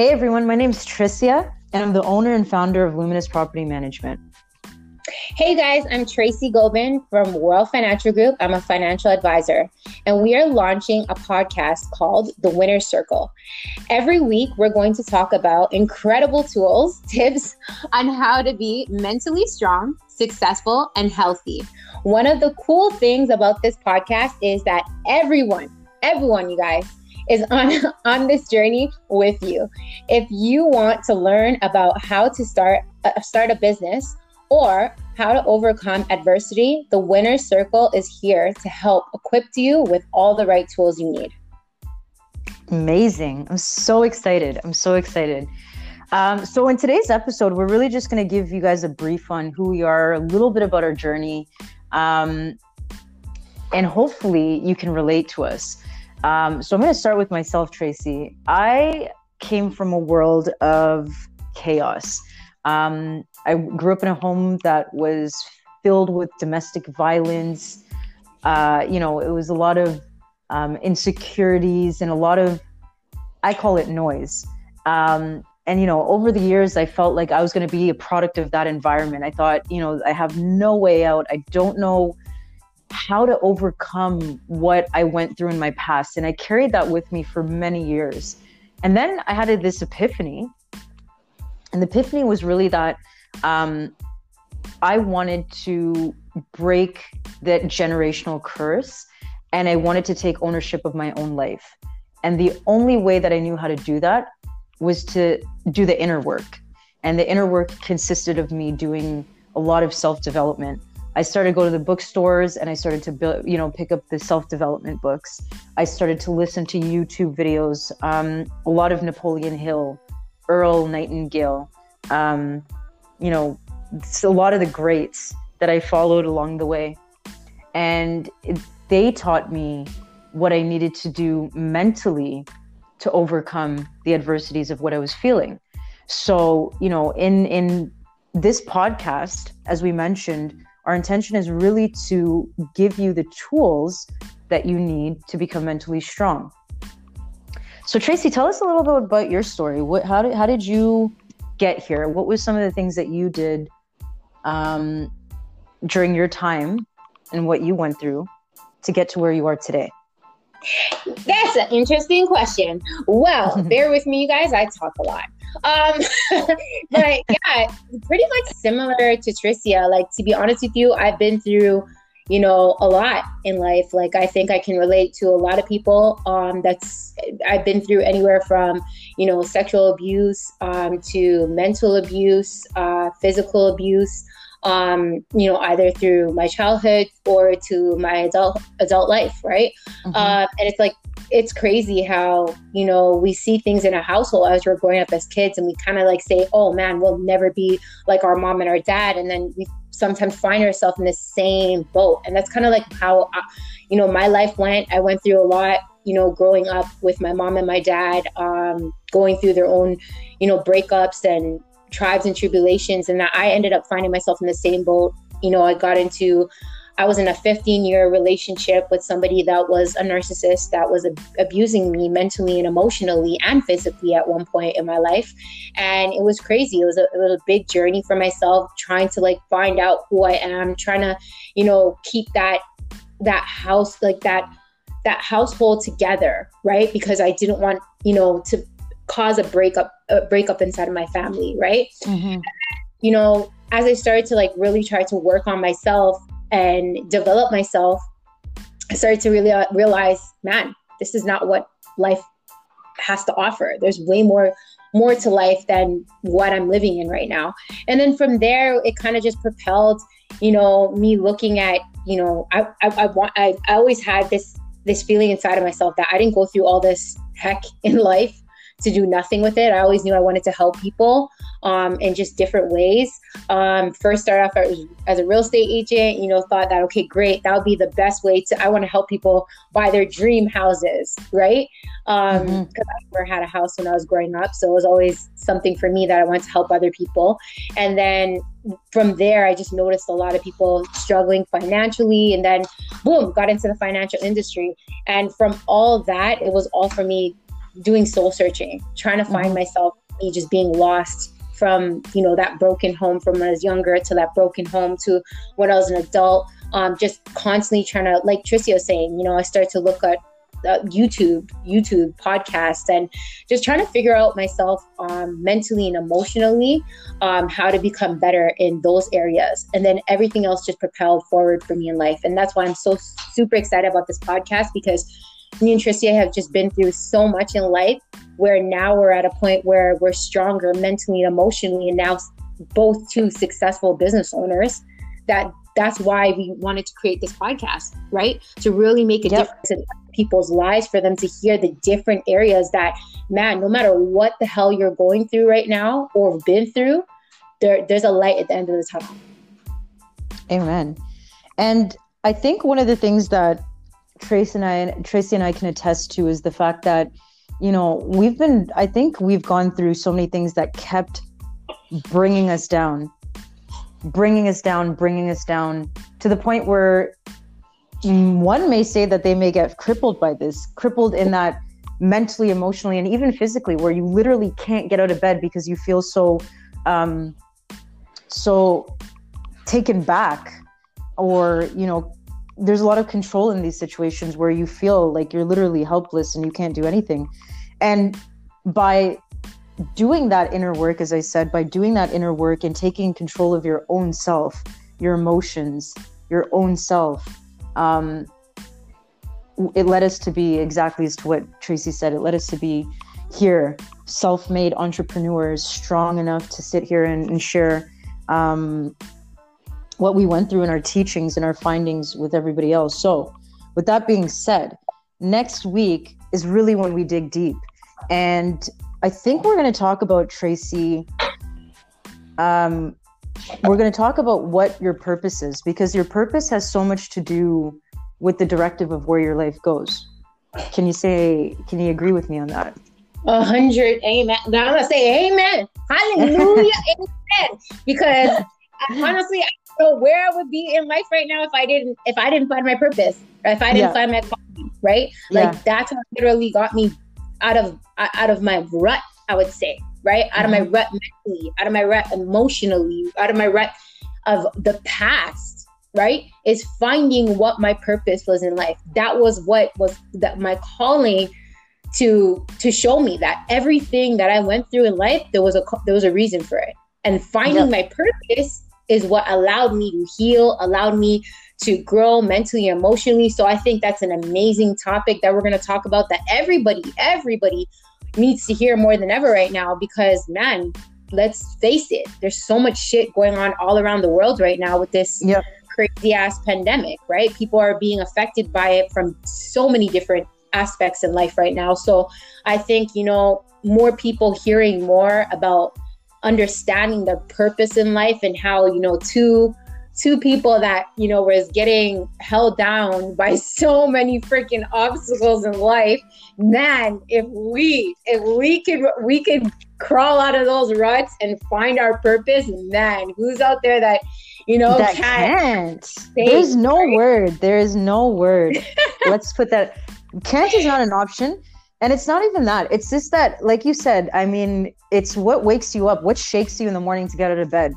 Hey everyone, my name is Tricia, and I'm the owner and founder of Luminous Property Management. Hey guys, I'm Tracy Gobin from World Financial Group. I'm a financial advisor, and we are launching a podcast called The Winner's Circle. Every week, we're going to talk about incredible tools, tips on how to be mentally strong, successful, and healthy. One of the cool things about this podcast is that everyone, everyone, you guys, is on on this journey with you. If you want to learn about how to start uh, start a business or how to overcome adversity, the Winner's Circle is here to help equip you with all the right tools you need. Amazing. I'm so excited. I'm so excited. Um, so, in today's episode, we're really just going to give you guys a brief on who we are, a little bit about our journey, um, and hopefully you can relate to us. Um, so, I'm going to start with myself, Tracy. I came from a world of chaos. Um, I grew up in a home that was filled with domestic violence. Uh, you know, it was a lot of um, insecurities and a lot of, I call it noise. Um, and, you know, over the years, I felt like I was going to be a product of that environment. I thought, you know, I have no way out. I don't know how to overcome what I went through in my past. And I carried that with me for many years. And then I had this epiphany and the epiphany was really that um, I wanted to break that generational curse and I wanted to take ownership of my own life. And the only way that I knew how to do that was to do the inner work. And the inner work consisted of me doing a lot of self development. I started to go to the bookstores and I started to build, you know, pick up the self development books. I started to listen to YouTube videos, um, a lot of Napoleon Hill, Earl Nightingale, um, you know, a lot of the greats that I followed along the way. And it, they taught me what I needed to do mentally to overcome the adversities of what I was feeling. So, you know, in in this podcast, as we mentioned, our intention is really to give you the tools that you need to become mentally strong. So Tracy, tell us a little bit about your story. What, how did how did you get here? What was some of the things that you did um, during your time and what you went through to get to where you are today? That's an interesting question. Well, bear with me, you guys. I talk a lot. Um, but yeah, pretty much similar to Tricia. Like to be honest with you, I've been through you know, a lot in life. Like I think I can relate to a lot of people. Um, that's I've been through anywhere from, you know, sexual abuse um, to mental abuse, uh, physical abuse. Um, you know, either through my childhood or to my adult adult life, right? Mm-hmm. Uh, and it's like it's crazy how you know we see things in a household as we're growing up as kids, and we kind of like say, "Oh man, we'll never be like our mom and our dad," and then we sometimes find ourselves in the same boat. And that's kind of like how, I, you know, my life went. I went through a lot, you know, growing up with my mom and my dad, um, going through their own, you know, breakups and tribes and tribulations. And that I ended up finding myself in the same boat. You know, I got into I was in a 15 year relationship with somebody that was a narcissist that was ab- abusing me mentally and emotionally and physically at one point in my life. And it was crazy. It was a, it was a big journey for myself, trying to like find out who I am, trying to, you know, keep that that house like that that household together, right? Because I didn't want, you know, to cause a breakup a breakup inside of my family, right? Mm-hmm. You know, as I started to like really try to work on myself, and develop myself, I started to really uh, realize, man, this is not what life has to offer. There's way more more to life than what I'm living in right now. And then from there, it kind of just propelled, you know, me looking at, you know, I, I, I want, I, I always had this, this feeling inside of myself that I didn't go through all this heck in life to do nothing with it. I always knew I wanted to help people um, in just different ways. Um, first, started off as, as, a real estate agent, you know, thought that, okay, great, that would be the best way to, I want to help people buy their dream houses, right? Because um, mm-hmm. I never had a house when I was growing up. So it was always something for me that I wanted to help other people. And then from there, I just noticed a lot of people struggling financially. And then, boom, got into the financial industry. And from all that, it was all for me doing soul searching, trying to find mm-hmm. myself, me just being lost from you know that broken home from when I was younger to that broken home to when I was an adult. Um, just constantly trying to, like Tricia was saying, you know, I started to look at uh, YouTube, YouTube podcasts, and just trying to figure out myself um, mentally and emotionally um, how to become better in those areas. And then everything else just propelled forward for me in life. And that's why I'm so super excited about this podcast because me and Tricia have just been through so much in life where now we're at a point where we're stronger mentally and emotionally, and now both two successful business owners that that's why we wanted to create this podcast, right? To really make a yep. difference in people's lives for them to hear the different areas that, man, no matter what the hell you're going through right now or been through, there, there's a light at the end of the tunnel. Amen. And I think one of the things that Trace and I, Tracy and I can attest to is the fact that, you know, we've been, I think we've gone through so many things that kept bringing us down bringing us down, bringing us down to the point where one may say that they may get crippled by this, crippled in that mentally, emotionally, and even physically, where you literally can't get out of bed because you feel so, um, so taken back, or you know, there's a lot of control in these situations where you feel like you're literally helpless and you can't do anything, and by doing that inner work, as I said, by doing that inner work and taking control of your own self, your emotions, your own self, um, it led us to be exactly as to what Tracy said. It led us to be here, self-made entrepreneurs, strong enough to sit here and, and share um, what we went through in our teachings and our findings with everybody else. So, with that being said, next week is really when we dig deep. And I think we're going to talk about Tracy. Um, we're going to talk about what your purpose is because your purpose has so much to do with the directive of where your life goes. Can you say? Can you agree with me on that? A hundred, amen. Now I'm gonna say amen, hallelujah, amen. Because honestly, I know where I would be in life right now if I didn't if I didn't find my purpose, if I didn't yeah. find my calling, right? Like that's what literally got me out of out of my rut, I would say, right? Out of my mm-hmm. rut mentally, out of my rut emotionally, out of my rut of the past, right? Is finding what my purpose was in life. That was what was that my calling to to show me that everything that I went through in life, there was a there was a reason for it. And finding yep. my purpose is what allowed me to heal, allowed me to grow mentally and emotionally. So I think that's an amazing topic that we're going to talk about that everybody, everybody needs to hear more than ever right now because, man, let's face it, there's so much shit going on all around the world right now with this yep. crazy ass pandemic, right? People are being affected by it from so many different aspects in life right now. So I think, you know, more people hearing more about understanding the purpose in life and how, you know, two two people that you know was getting held down by so many freaking obstacles in life man if we if we could we could crawl out of those ruts and find our purpose man who's out there that you know that can't, can't. there's no word. There is no word. Let's put that can't is not an option and it's not even that it's just that like you said i mean it's what wakes you up what shakes you in the morning to get out of bed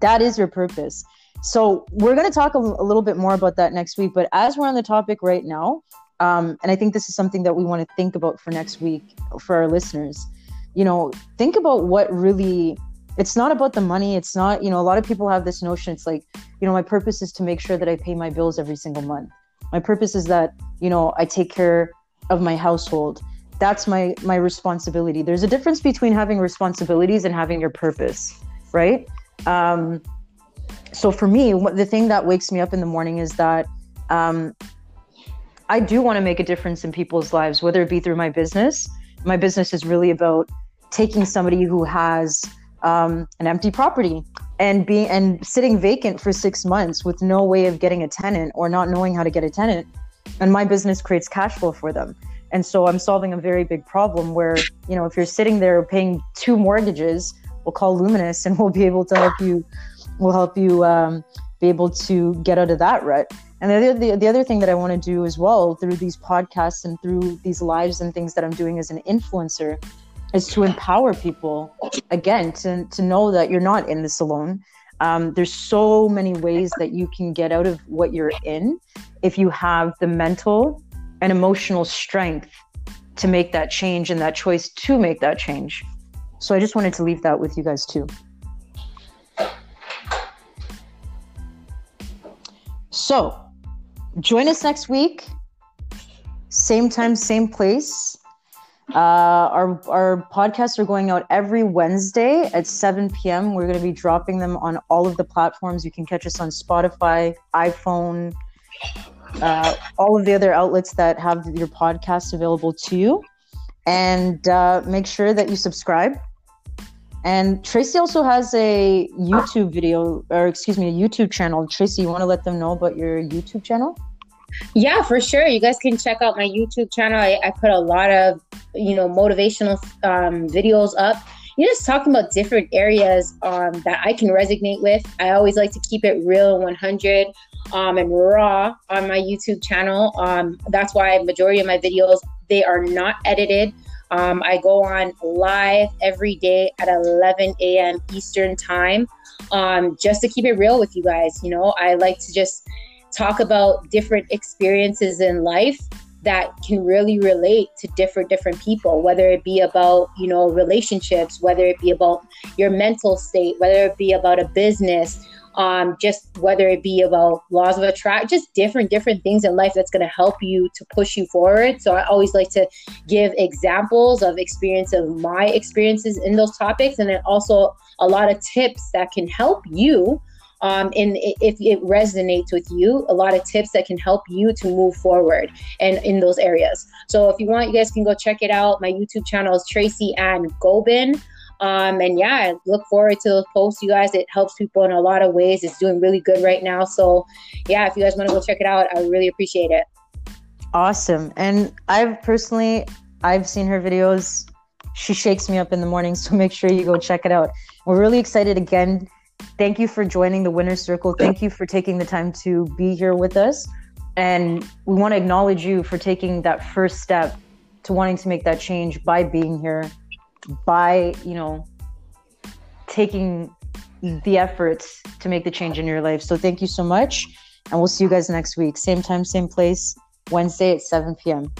that is your purpose so we're going to talk a, little bit more about that next week. But as we're on the topic right now, um, and I think this is something that we want to think about for next week for our listeners. You know, think about what really. It's not about the money. It's not, you know, a lot of people have this notion. It's like, you know, my purpose is to make sure that I pay my bills every single month. My purpose is that, you know, I take care of my household. That's my my responsibility. There's a difference between having responsibilities and having your purpose, right? Um, so for me, the thing that wakes me up in the morning is that um, I do want to make a difference in people's lives, whether it be through my business. My business is really about taking somebody who has um, an empty property and being and sitting vacant for six months with no way of getting a tenant or not knowing how to get a tenant, and my business creates cash flow for them. And so I'm solving a very big problem where you know if you're sitting there paying two mortgages, we'll call Luminous and we'll be able to help you we'll help you um, be able to get out of that rut. And the other, the, the other thing that I want to do as well through these podcasts and through these lives and things that I'm doing as an influencer is to empower people again to, to know that you're not in this alone. Um, there's so many ways that you can get out of what you're in if you have the mental and emotional strength to make that change and that choice to make that change. So I just wanted to leave that with you guys too. So join us next week. Same time, same place. Uh, our our podcasts are going out every Wednesday at 7 p.m. We're going to be dropping them on all of the platforms. You can catch us on Spotify, iPhone, uh, all of the other outlets that have your podcast available to you. And uh, make sure that you subscribe. And Tracy also has a YouTube video, or excuse me, a YouTube channel. Tracy, you want to let them know about your YouTube channel? Yeah, for sure. You guys can check out my YouTube channel. I, I put a lot of, you know, motivational um, videos up. You know, just talking about different areas um, that I can resonate with. I always like to keep it real and 100 um, and raw on my YouTube channel. Um, that's why majority of my videos they are not edited. Um, I go on live every day at 11 a.m. Eastern time, um, just to keep it real with you guys. You know, I like to just talk about different experiences in life that can really relate to different different people whether it be about you know relationships whether it be about your mental state whether it be about a business um, just whether it be about laws of attract just different different things in life that's going to help you to push you forward so i always like to give examples of experience of my experiences in those topics and then also a lot of tips that can help you um, and if it resonates with you, a lot of tips that can help you to move forward and in those areas. So if you want, you guys can go check it out. My YouTube channel is Tracy Ann Gobin. Um, and yeah, I look forward to those posts, you guys. It helps people in a lot of ways. It's doing really good right now. So yeah, if you guys want to go check it out, I really appreciate it. Awesome. And I've personally, I've seen her videos. She shakes me up in the morning. So make sure you go check it out. We're really excited again thank you for joining the winner's circle. Thank you for taking the time to be here with us. And we want to acknowledge you for taking that first step to wanting to make that change by being here, by, you know, taking the efforts to make the change in your life. So thank you so much. And we'll see you guys next week. Same time, same place, Wednesday at 7 p.m.